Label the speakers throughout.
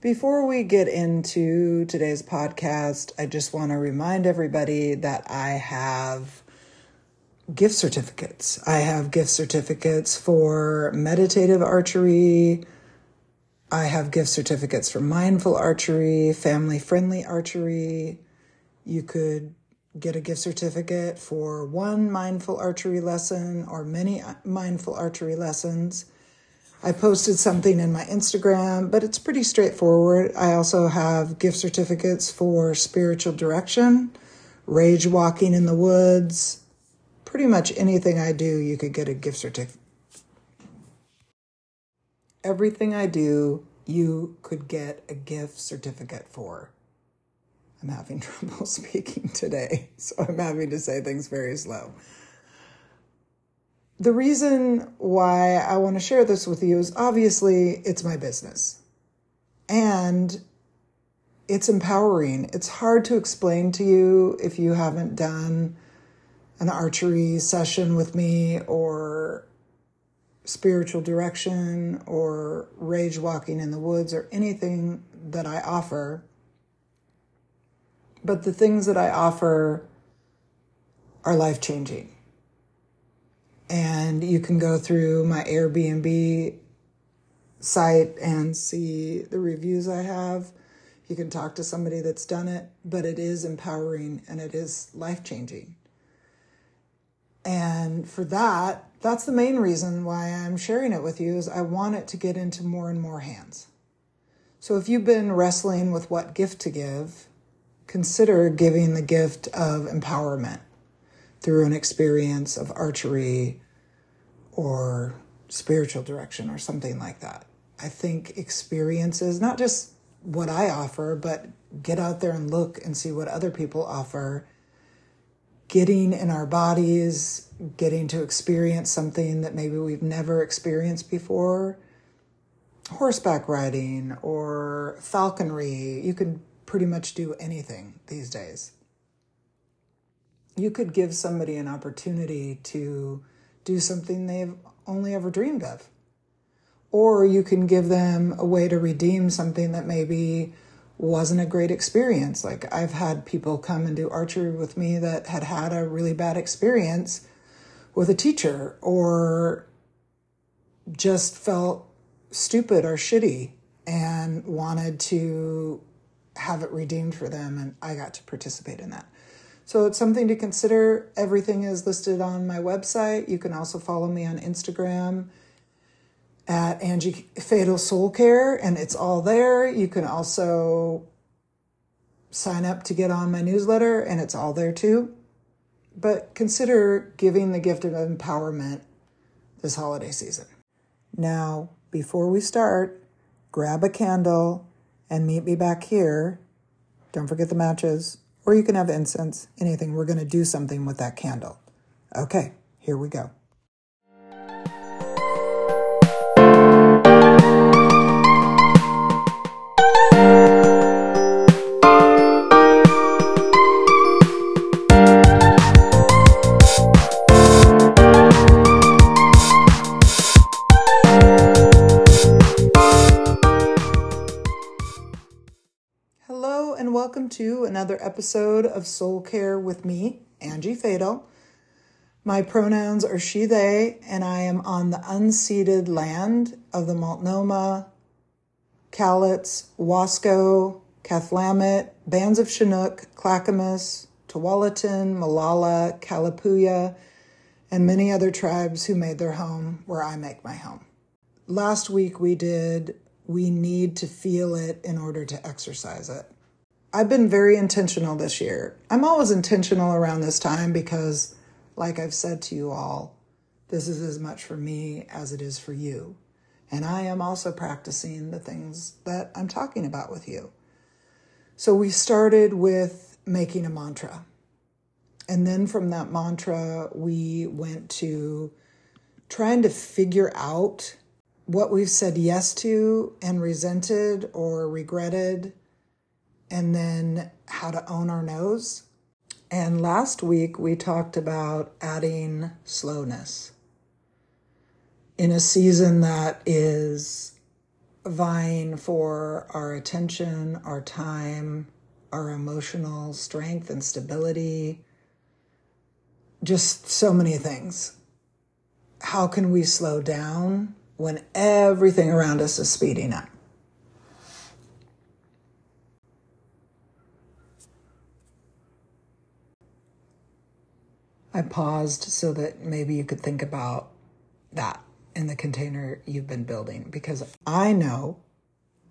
Speaker 1: Before we get into today's podcast, I just want to remind everybody that I have gift certificates. I have gift certificates for meditative archery. I have gift certificates for mindful archery, family friendly archery. You could get a gift certificate for one mindful archery lesson or many mindful archery lessons. I posted something in my Instagram, but it's pretty straightforward. I also have gift certificates for spiritual direction, rage walking in the woods, pretty much anything I do, you could get a gift certificate. Everything I do, you could get a gift certificate for. I'm having trouble speaking today, so I'm having to say things very slow the reason why I want to share this with you is obviously it's my business. And it's empowering. It's hard to explain to you if you haven't done an archery session with me or spiritual direction or rage walking in the woods or anything that I offer. But the things that I offer are life changing and you can go through my Airbnb site and see the reviews I have. You can talk to somebody that's done it, but it is empowering and it is life changing. And for that, that's the main reason why I'm sharing it with you is I want it to get into more and more hands. So if you've been wrestling with what gift to give, consider giving the gift of empowerment through an experience of archery or spiritual direction or something like that. I think experiences, not just what I offer, but get out there and look and see what other people offer. Getting in our bodies, getting to experience something that maybe we've never experienced before. Horseback riding or falconry, you can pretty much do anything these days you could give somebody an opportunity to do something they've only ever dreamed of. Or you can give them a way to redeem something that maybe wasn't a great experience. Like I've had people come and do archery with me that had had a really bad experience with a teacher or just felt stupid or shitty and wanted to have it redeemed for them. And I got to participate in that. So it's something to consider. Everything is listed on my website. You can also follow me on Instagram at Angie Fatal Soul Care, and it's all there. You can also sign up to get on my newsletter, and it's all there too. But consider giving the gift of empowerment this holiday season. Now, before we start, grab a candle and meet me back here. Don't forget the matches or you can have incense, anything. We're going to do something with that candle. Okay, here we go. Another episode of Soul Care with me, Angie Fatal. My pronouns are she, they, and I am on the unceded land of the Multnomah, Cowlitz, Wasco, Cathlamet, bands of Chinook, Clackamas, Tualatin, Molalla, Kalapuya, and many other tribes who made their home where I make my home. Last week we did We Need to Feel It in Order to Exercise It. I've been very intentional this year. I'm always intentional around this time because, like I've said to you all, this is as much for me as it is for you. And I am also practicing the things that I'm talking about with you. So we started with making a mantra. And then from that mantra, we went to trying to figure out what we've said yes to and resented or regretted and then how to own our noes. And last week we talked about adding slowness in a season that is vying for our attention, our time, our emotional strength and stability, just so many things. How can we slow down when everything around us is speeding up? I paused so that maybe you could think about that in the container you've been building because I know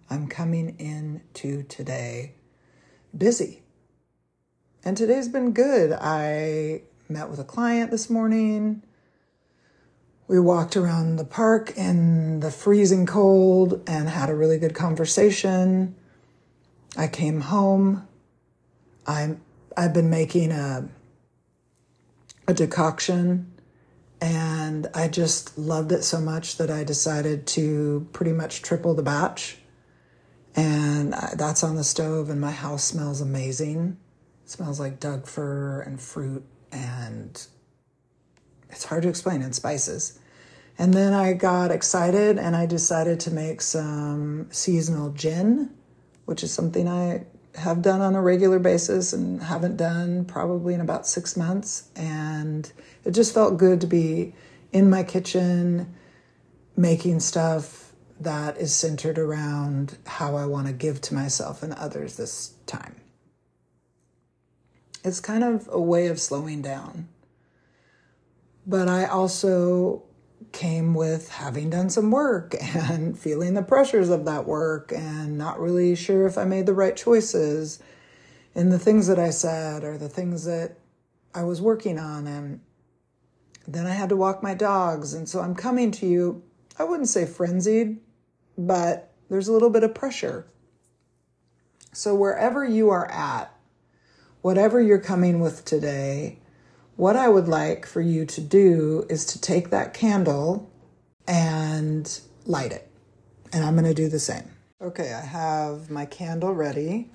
Speaker 1: I'm coming in to today busy. And today's been good. I met with a client this morning. We walked around the park in the freezing cold and had a really good conversation. I came home. I'm I've been making a a decoction and I just loved it so much that I decided to pretty much triple the batch. And that's on the stove, and my house smells amazing. It smells like Doug fir and fruit, and it's hard to explain, and spices. And then I got excited and I decided to make some seasonal gin, which is something I have done on a regular basis and haven't done probably in about six months. And it just felt good to be in my kitchen making stuff that is centered around how I want to give to myself and others this time. It's kind of a way of slowing down. But I also came with having done some work and feeling the pressures of that work and not really sure if I made the right choices in the things that I said or the things that I was working on. And then I had to walk my dogs. And so I'm coming to you, I wouldn't say frenzied, but there's a little bit of pressure. So wherever you are at, whatever you're coming with today, what I would like for you to do is to take that candle and light it. And I'm going to do the same. Okay, I have my candle ready.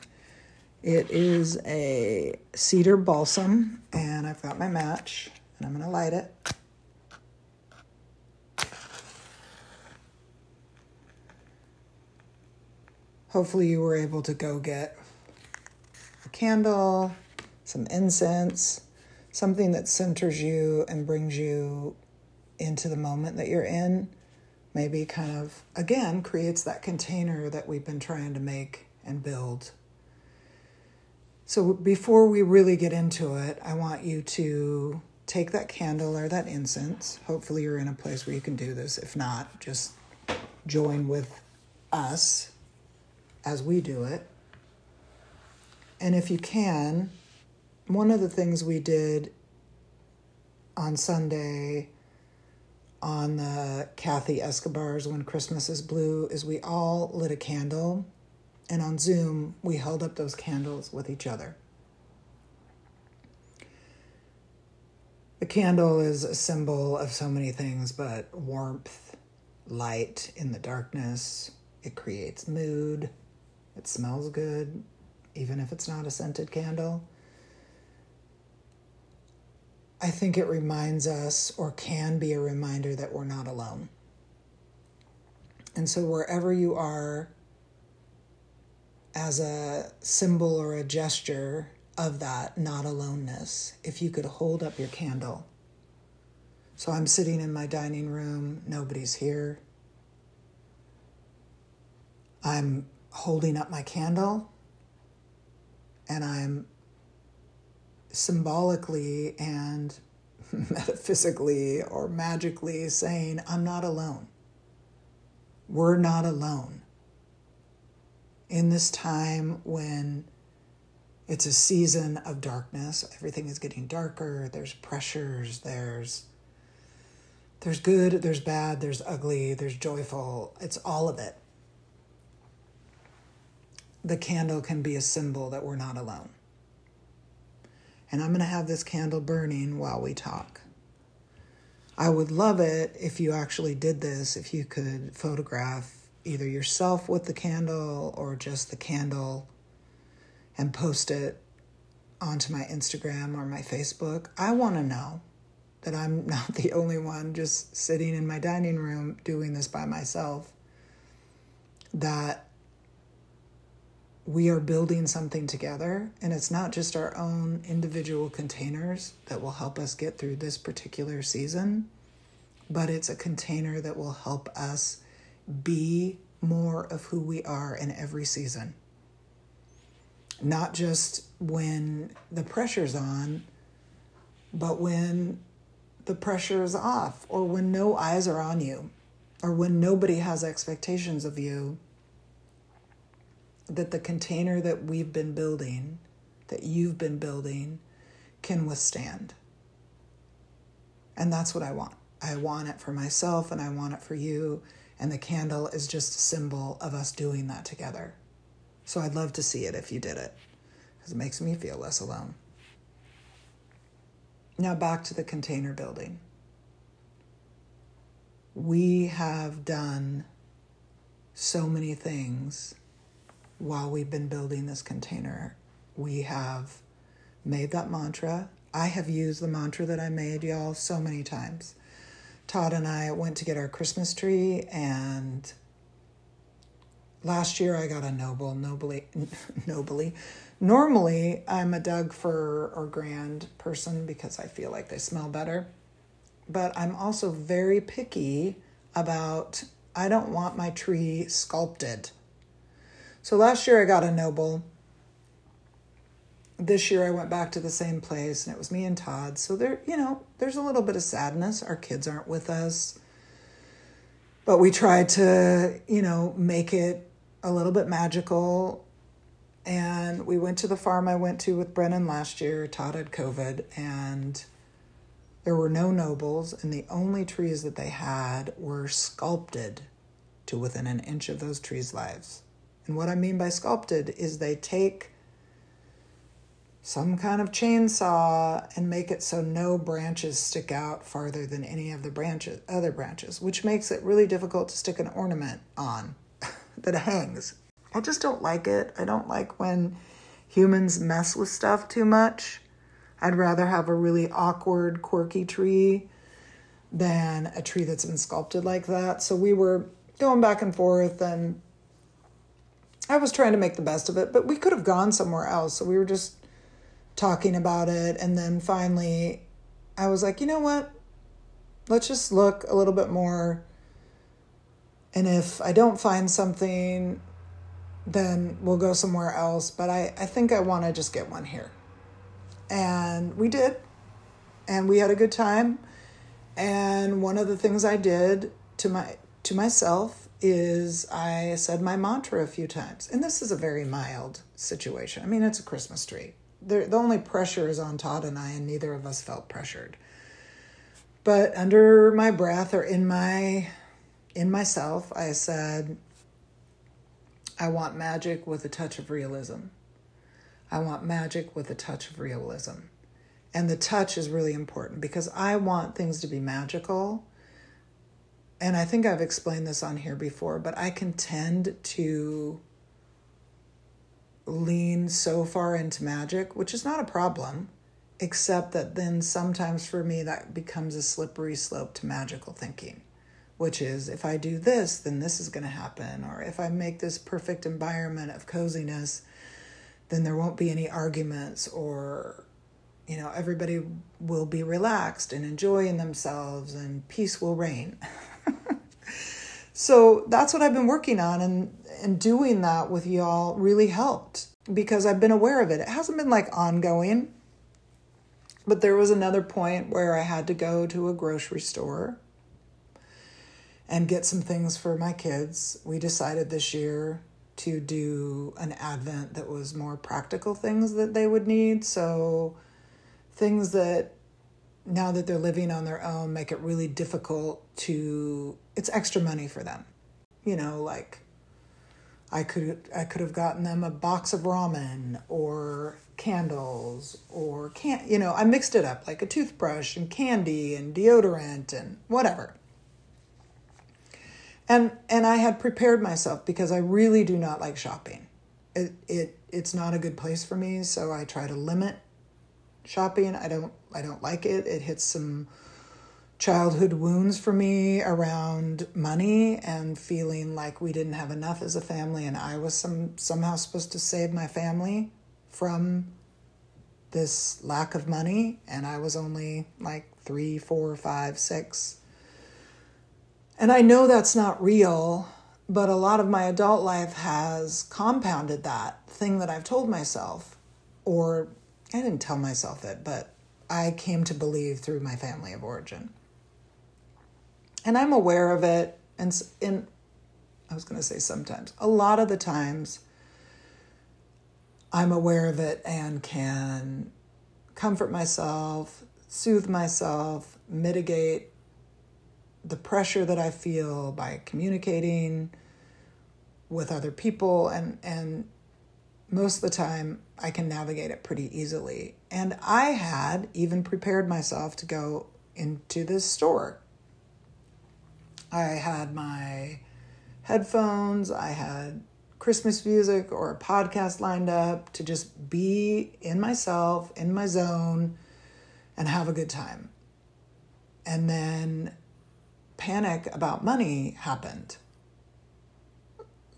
Speaker 1: It is a cedar balsam, and I've got my match, and I'm going to light it. Hopefully, you were able to go get a candle, some incense something that centers you and brings you into the moment that you're in maybe kind of again creates that container that we've been trying to make and build. So before we really get into it i want you to take that candle or that incense. Hopefully you're in a place where you can do this. If not just join with us as we do it. And if you can one of the things we did on Sunday on the Kathy Escobar's When Christmas is Blue is we all lit a candle, and on Zoom, we held up those candles with each other. The candle is a symbol of so many things, but warmth, light in the darkness, it creates mood, it smells good, even if it's not a scented candle. I think it reminds us, or can be a reminder, that we're not alone. And so, wherever you are, as a symbol or a gesture of that not aloneness, if you could hold up your candle. So, I'm sitting in my dining room, nobody's here. I'm holding up my candle and I'm symbolically and metaphysically or magically saying, I'm not alone. We're not alone. In this time when it's a season of darkness, everything is getting darker, there's pressures, there's there's good, there's bad, there's ugly, there's joyful. It's all of it. The candle can be a symbol that we're not alone and I'm going to have this candle burning while we talk. I would love it if you actually did this, if you could photograph either yourself with the candle or just the candle and post it onto my Instagram or my Facebook. I want to know that I'm not the only one just sitting in my dining room doing this by myself. that we are building something together, and it's not just our own individual containers that will help us get through this particular season, but it's a container that will help us be more of who we are in every season. Not just when the pressure's on, but when the pressure is off, or when no eyes are on you, or when nobody has expectations of you that the container that we've been building, that you've been building, can withstand. And that's what I want. I want it for myself and I want it for you. And the candle is just a symbol of us doing that together. So I'd love to see it if you did it, because it makes me feel less alone. Now back to the container building. We have done so many things while we've been building this container. We have made that mantra. I have used the mantra that I made, y'all, so many times. Todd and I went to get our Christmas tree, and last year I got a noble, nobly, nobly. Normally, I'm a Doug fir or grand person because I feel like they smell better. But I'm also very picky about, I don't want my tree sculpted. So last year I got a noble. This year I went back to the same place and it was me and Todd. So there, you know, there's a little bit of sadness. Our kids aren't with us. But we tried to, you know, make it a little bit magical. And we went to the farm I went to with Brennan last year. Todd had COVID and there were no nobles, and the only trees that they had were sculpted to within an inch of those trees' lives. And what I mean by sculpted is they take some kind of chainsaw and make it so no branches stick out farther than any of the branches other branches, which makes it really difficult to stick an ornament on that hangs. I just don't like it. I don't like when humans mess with stuff too much. I'd rather have a really awkward, quirky tree than a tree that's been sculpted like that. So we were going back and forth and I was trying to make the best of it, but we could have gone somewhere else. So we were just talking about it. And then finally, I was like, you know what? Let's just look a little bit more. And if I don't find something, then we'll go somewhere else. But I, I think I want to just get one here. And we did. And we had a good time. And one of the things I did to my to myself is I said my mantra a few times. And this is a very mild situation. I mean, it's a Christmas tree. The, the only pressure is on Todd and I, and neither of us felt pressured. But under my breath or in my in myself, I said, I want magic with a touch of realism. I want magic with a touch of realism. And the touch is really important because I want things to be magical and I think I've explained this on here before, but I can tend to lean so far into magic, which is not a problem, except that then sometimes for me that becomes a slippery slope to magical thinking, which is if I do this, then this is going to happen, or if I make this perfect environment of coziness, then there won't be any arguments or you know everybody will be relaxed and enjoying themselves and peace will reign so that's what I've been working on, and and doing that with y'all really helped because I've been aware of it. It hasn't been like ongoing, but there was another point where I had to go to a grocery store and get some things for my kids. We decided this year to do an advent that was more practical things that they would need. So things that now that they're living on their own make it really difficult to it's extra money for them. You know like i could i could have gotten them a box of ramen or candles or can you know i mixed it up like a toothbrush and candy and deodorant and whatever. And and i had prepared myself because i really do not like shopping. It it it's not a good place for me so i try to limit shopping. I don't I don't like it. It hits some childhood wounds for me around money and feeling like we didn't have enough as a family and I was some somehow supposed to save my family from this lack of money and I was only like three, four, five, six. And I know that's not real, but a lot of my adult life has compounded that thing that I've told myself. Or I didn't tell myself it, but I came to believe through my family of origin and I'm aware of it. And in, I was going to say sometimes, a lot of the times, I'm aware of it and can comfort myself, soothe myself, mitigate the pressure that I feel by communicating with other people and and most of the time I can navigate it pretty easily. And I had even prepared myself to go into this store I had my headphones, I had Christmas music or a podcast lined up to just be in myself, in my zone, and have a good time. And then panic about money happened.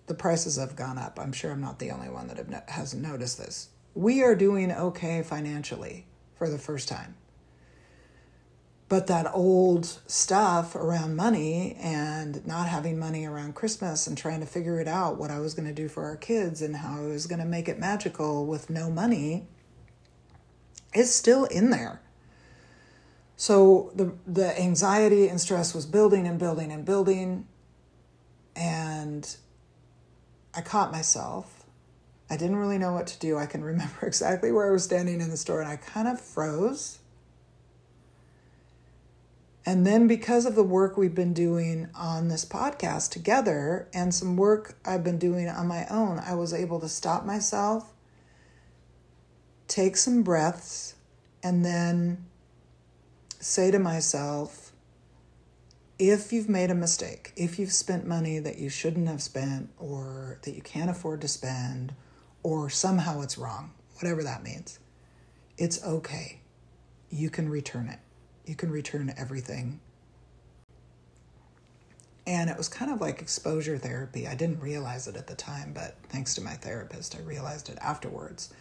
Speaker 1: The prices have gone up. I'm sure I'm not the only one that no- has noticed this. We are doing okay financially for the first time but that old stuff around money and not having money around Christmas and trying to figure it out what I was going to do for our kids and how I was going to make it magical with no money is still in there. So the the anxiety and stress was building and building and building and I caught myself. I didn't really know what to do. I can remember exactly where I was standing in the store and I kind of froze and then, because of the work we've been doing on this podcast together and some work I've been doing on my own, I was able to stop myself, take some breaths, and then say to myself, if you've made a mistake, if you've spent money that you shouldn't have spent or that you can't afford to spend, or somehow it's wrong, whatever that means, it's okay. You can return it you can return everything. And it was kind of like exposure therapy. I didn't realize it at the time, but thanks to my therapist, I realized it afterwards.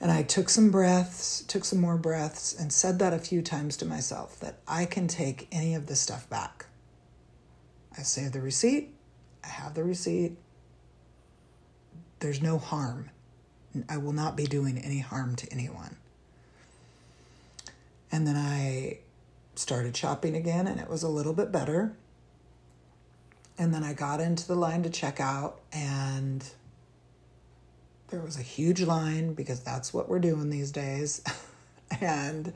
Speaker 1: And I took some breaths, took some more breaths, and said that a few times to myself that I can take any of this stuff back. I saved the receipt, I have the receipt. There's no harm. I will not be doing any harm to anyone. And then I started shopping again, and it was a little bit better. And then I got into the line to check out, and there was a huge line because that's what we're doing these days. and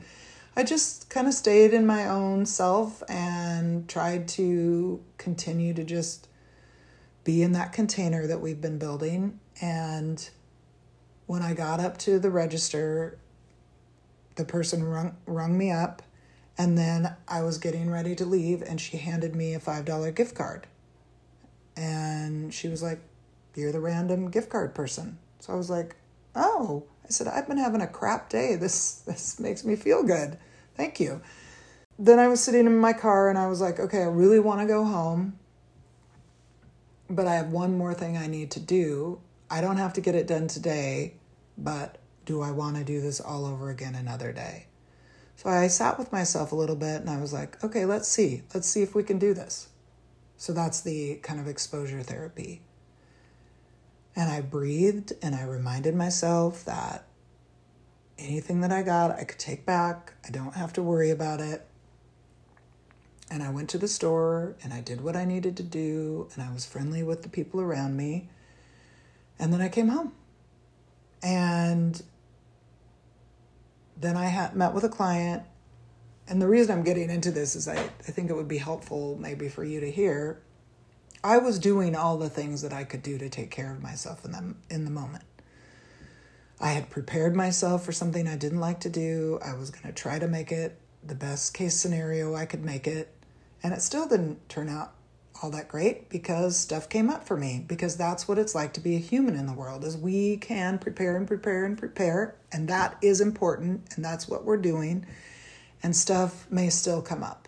Speaker 1: I just kind of stayed in my own self and tried to continue to just be in that container that we've been building. And when I got up to the register, the person rung, rung me up and then I was getting ready to leave and she handed me a $5 gift card. And she was like, You're the random gift card person. So I was like, Oh, I said, I've been having a crap day. This this makes me feel good. Thank you. Then I was sitting in my car and I was like, okay, I really want to go home. But I have one more thing I need to do. I don't have to get it done today, but do I want to do this all over again another day? So I sat with myself a little bit and I was like, okay, let's see. Let's see if we can do this. So that's the kind of exposure therapy. And I breathed and I reminded myself that anything that I got, I could take back. I don't have to worry about it. And I went to the store and I did what I needed to do and I was friendly with the people around me. And then I came home. And then I had met with a client. And the reason I'm getting into this is I, I think it would be helpful maybe for you to hear. I was doing all the things that I could do to take care of myself in the, in the moment. I had prepared myself for something I didn't like to do. I was going to try to make it the best case scenario I could make it. And it still didn't turn out all that great because stuff came up for me because that's what it's like to be a human in the world is we can prepare and prepare and prepare and that is important and that's what we're doing and stuff may still come up.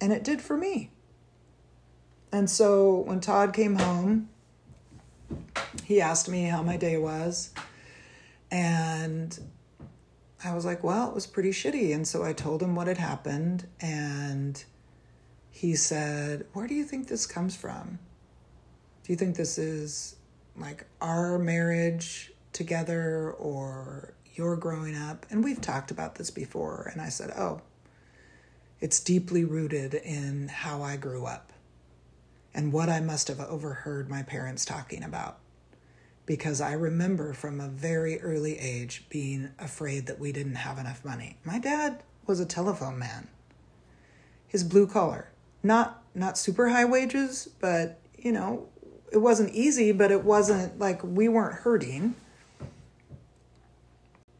Speaker 1: And it did for me. And so when Todd came home, he asked me how my day was. And I was like, well, it was pretty shitty. And so I told him what had happened. And he said, Where do you think this comes from? Do you think this is like our marriage together or your growing up? And we've talked about this before. And I said, Oh, it's deeply rooted in how I grew up and what I must have overheard my parents talking about. Because I remember from a very early age being afraid that we didn't have enough money. My dad was a telephone man, his blue collar, not not super high wages, but you know, it wasn't easy, but it wasn't like we weren't hurting.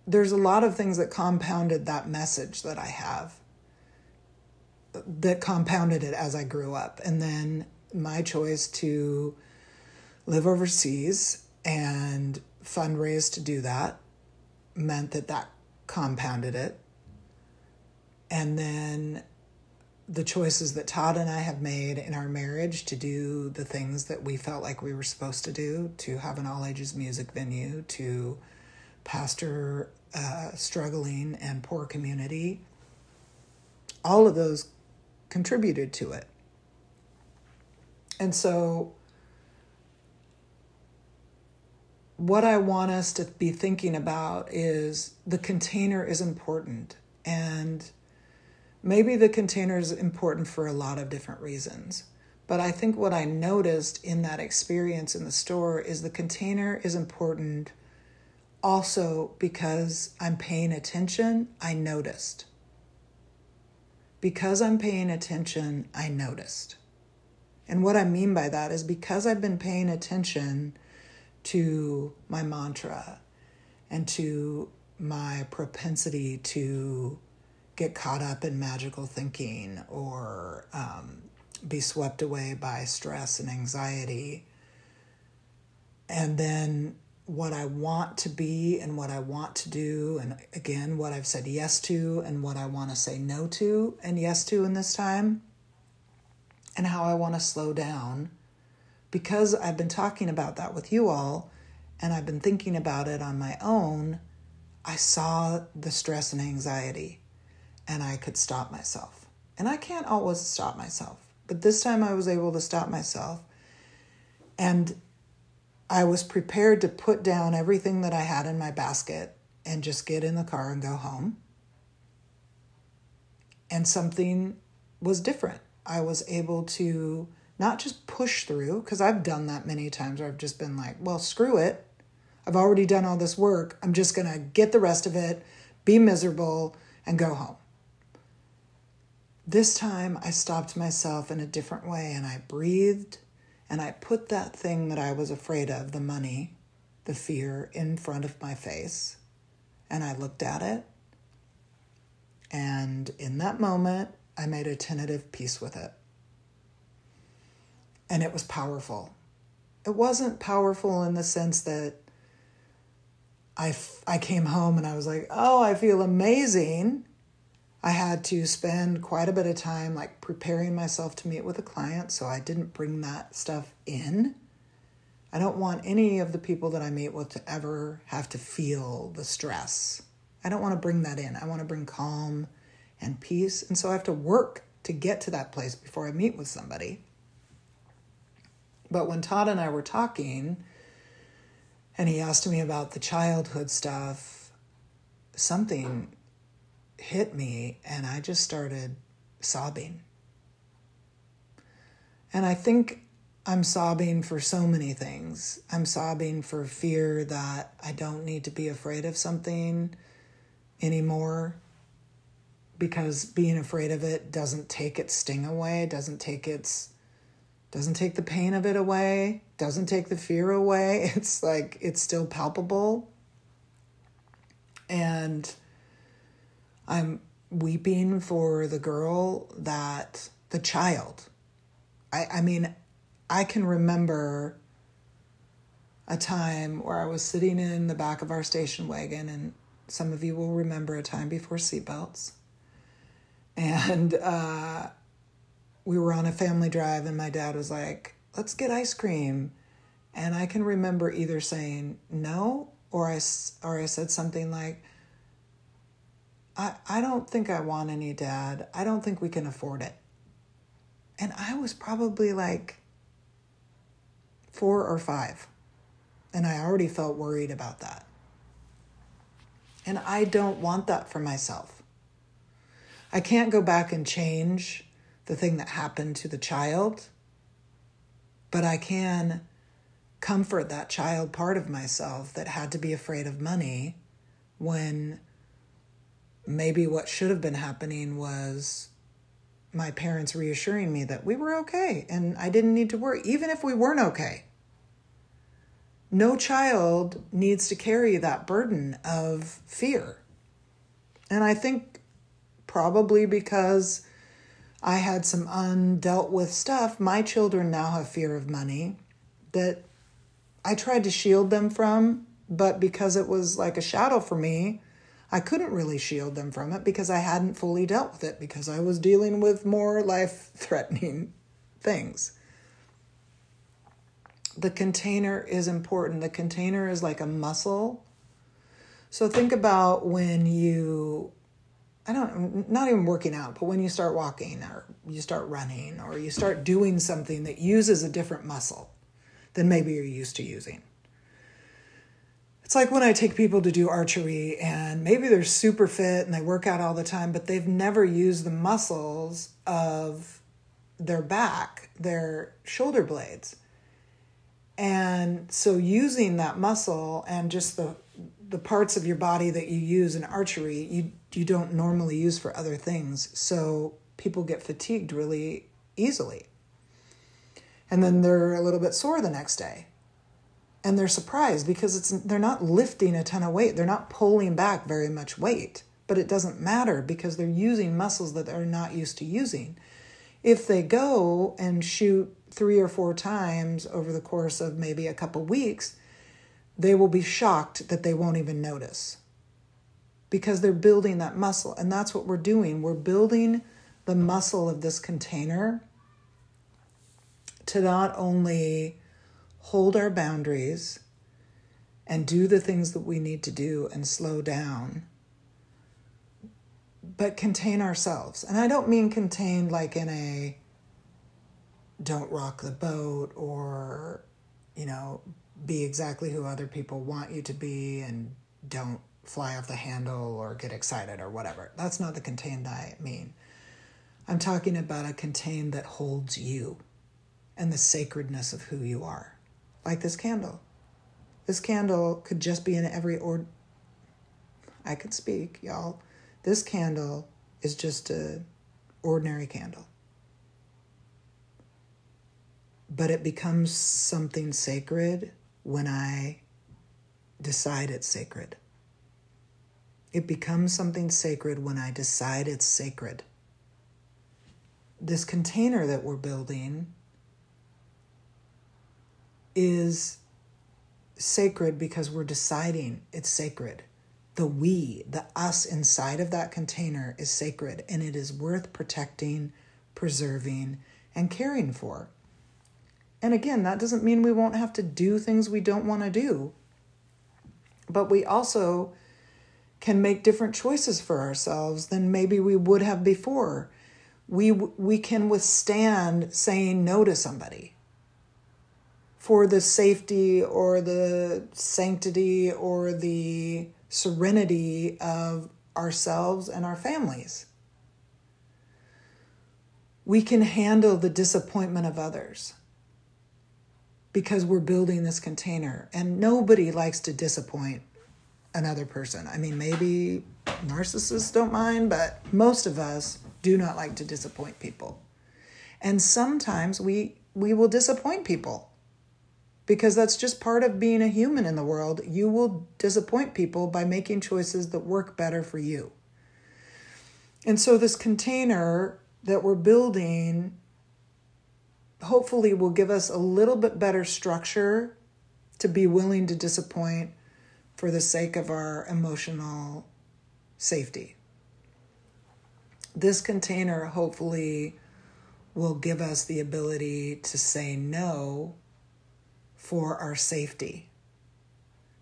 Speaker 1: There's a lot of things that compounded that message that I have that compounded it as I grew up. And then my choice to live overseas and fundraise to do that meant that that compounded it. And then the choices that Todd and I have made in our marriage to do the things that we felt like we were supposed to do, to have an all ages music venue, to pastor a struggling and poor community, all of those contributed to it. And so, what I want us to be thinking about is the container is important. And maybe the container is important for a lot of different reasons. But I think what I noticed in that experience in the store is the container is important also because I'm paying attention, I noticed because I'm paying attention, I noticed. And what I mean by that is because I've been paying attention to my mantra and to my propensity to get caught up in magical thinking or um, be swept away by stress and anxiety. And then what I want to be and what I want to do, and again, what I've said yes to and what I want to say no to and yes to in this time, and how I want to slow down. Because I've been talking about that with you all and I've been thinking about it on my own, I saw the stress and anxiety and I could stop myself. And I can't always stop myself, but this time I was able to stop myself. And I was prepared to put down everything that I had in my basket and just get in the car and go home. And something was different. I was able to not just push through, because I've done that many times where I've just been like, well, screw it. I've already done all this work. I'm just going to get the rest of it, be miserable, and go home. This time I stopped myself in a different way and I breathed and I put that thing that I was afraid of, the money, the fear, in front of my face. And I looked at it. And in that moment, I made a tentative peace with it. And it was powerful. It wasn't powerful in the sense that I, I came home and I was like, oh, I feel amazing. I had to spend quite a bit of time like preparing myself to meet with a client, so I didn't bring that stuff in. I don't want any of the people that I meet with to ever have to feel the stress. I don't want to bring that in. I want to bring calm and peace. And so I have to work to get to that place before I meet with somebody. But when Todd and I were talking, and he asked me about the childhood stuff, something hit me and I just started sobbing. And I think I'm sobbing for so many things. I'm sobbing for fear that I don't need to be afraid of something anymore because being afraid of it doesn't take its sting away, doesn't take its doesn't take the pain of it away, doesn't take the fear away. It's like it's still palpable. And I'm weeping for the girl that the child. I, I mean, I can remember a time where I was sitting in the back of our station wagon, and some of you will remember a time before seatbelts. And uh, we were on a family drive, and my dad was like, let's get ice cream. And I can remember either saying no or I, or I said something like, I, I don't think I want any, Dad. I don't think we can afford it. And I was probably like four or five. And I already felt worried about that. And I don't want that for myself. I can't go back and change the thing that happened to the child, but I can comfort that child part of myself that had to be afraid of money when maybe what should have been happening was my parents reassuring me that we were okay and I didn't need to worry, even if we weren't okay. No child needs to carry that burden of fear. And I think probably because I had some undealt with stuff, my children now have fear of money that I tried to shield them from, but because it was like a shadow for me, I couldn't really shield them from it because I hadn't fully dealt with it because I was dealing with more life threatening things. The container is important. The container is like a muscle. So think about when you I don't not even working out, but when you start walking or you start running or you start doing something that uses a different muscle than maybe you're used to using. It's like when I take people to do archery and maybe they're super fit and they work out all the time, but they've never used the muscles of their back, their shoulder blades. And so using that muscle and just the the parts of your body that you use in archery, you you don't normally use for other things. So people get fatigued really easily. And then they're a little bit sore the next day and they're surprised because it's they're not lifting a ton of weight they're not pulling back very much weight but it doesn't matter because they're using muscles that they're not used to using if they go and shoot three or four times over the course of maybe a couple weeks they will be shocked that they won't even notice because they're building that muscle and that's what we're doing we're building the muscle of this container to not only hold our boundaries and do the things that we need to do and slow down, but contain ourselves. And I don't mean contained like in a don't rock the boat or, you know, be exactly who other people want you to be and don't fly off the handle or get excited or whatever. That's not the contained I mean. I'm talking about a contained that holds you and the sacredness of who you are like this candle. This candle could just be in every or I could speak, y'all. This candle is just a ordinary candle. But it becomes something sacred when I decide it's sacred. It becomes something sacred when I decide it's sacred. This container that we're building is sacred because we're deciding it's sacred. The we, the us inside of that container is sacred and it is worth protecting, preserving, and caring for. And again, that doesn't mean we won't have to do things we don't want to do, but we also can make different choices for ourselves than maybe we would have before. We, we can withstand saying no to somebody for the safety or the sanctity or the serenity of ourselves and our families. We can handle the disappointment of others because we're building this container, and nobody likes to disappoint another person. I mean, maybe narcissists don't mind, but most of us do not like to disappoint people. And sometimes we we will disappoint people because that's just part of being a human in the world. You will disappoint people by making choices that work better for you. And so, this container that we're building hopefully will give us a little bit better structure to be willing to disappoint for the sake of our emotional safety. This container hopefully will give us the ability to say no for our safety.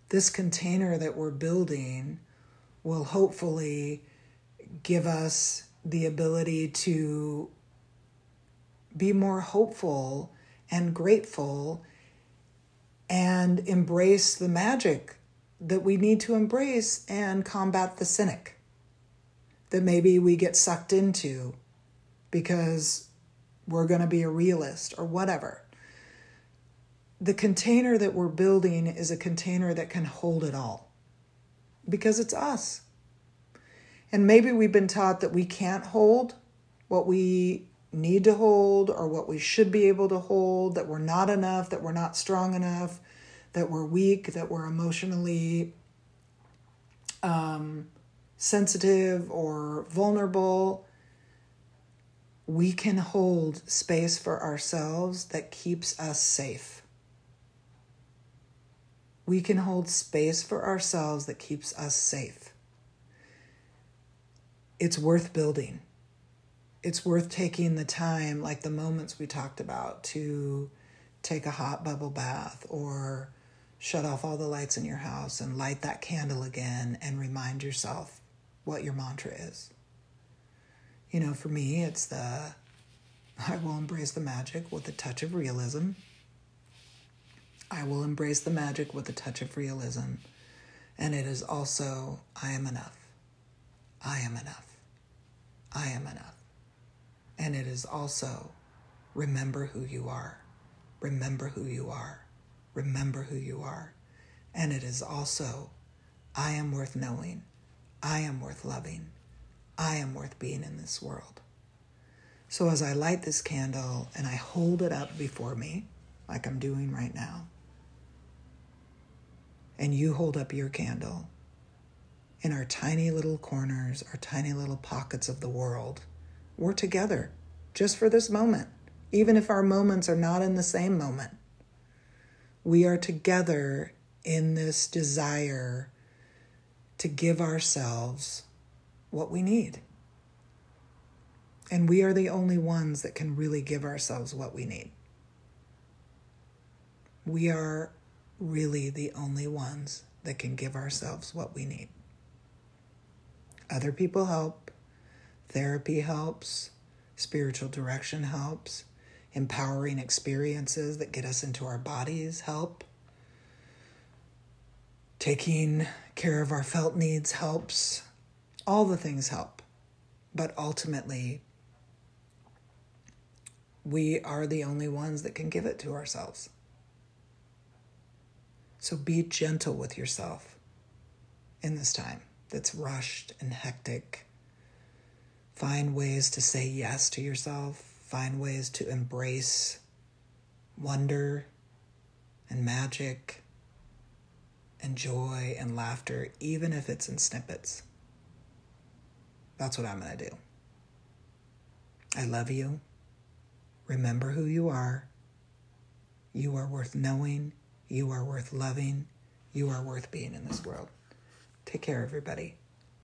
Speaker 1: This container that we're building will hopefully give us the ability to be more hopeful and grateful and embrace the magic that we need to embrace and combat the cynic that maybe we get sucked into because we're going to be a realist or whatever. The container that we're building is a container that can hold it all because it's us. And maybe we've been taught that we can't hold what we need to hold or what we should be able to hold, that we're not enough, that we're not strong enough, that we're weak, that we're emotionally um, sensitive or vulnerable. We can hold space for ourselves that keeps us safe. We can hold space for ourselves that keeps us safe. It's worth building it's worth taking the time, like the moments we talked about, to take a hot bubble bath or shut off all the lights in your house and light that candle again and remind yourself what your mantra is. You know, for me, it's the I will embrace the magic with a touch of realism. I will embrace the magic with a touch of realism. And it is also, I am enough. I am enough. I am enough. And it is also remember who you are. Remember who you are. Remember who you are. And it is also I am worth knowing. I am worth loving. I am worth being in this world. So as I light this candle and I hold it up before me, like I'm doing right now, and you hold up your candle in our tiny little corners, our tiny little pockets of the world, we're together just for this moment, even if our moments are not in the same moment. We are together in this desire to give ourselves what we need. And we are the only ones that can really give ourselves what we need. We are really the only ones that can give ourselves what we need. Other people help, therapy helps, spiritual direction helps, empowering experiences that get us into our bodies help. Taking care of our felt needs helps. All the things help. But ultimately, we are the only ones that can give it to ourselves. So be gentle with yourself in this time that's rushed and hectic. Find ways to say yes to yourself, find ways to embrace wonder and magic and joy and laughter, even if it's in snippets. That's what I'm going to do. I love you. Remember who you are. You are worth knowing. You are worth loving. You are worth being in this world. Take care, everybody.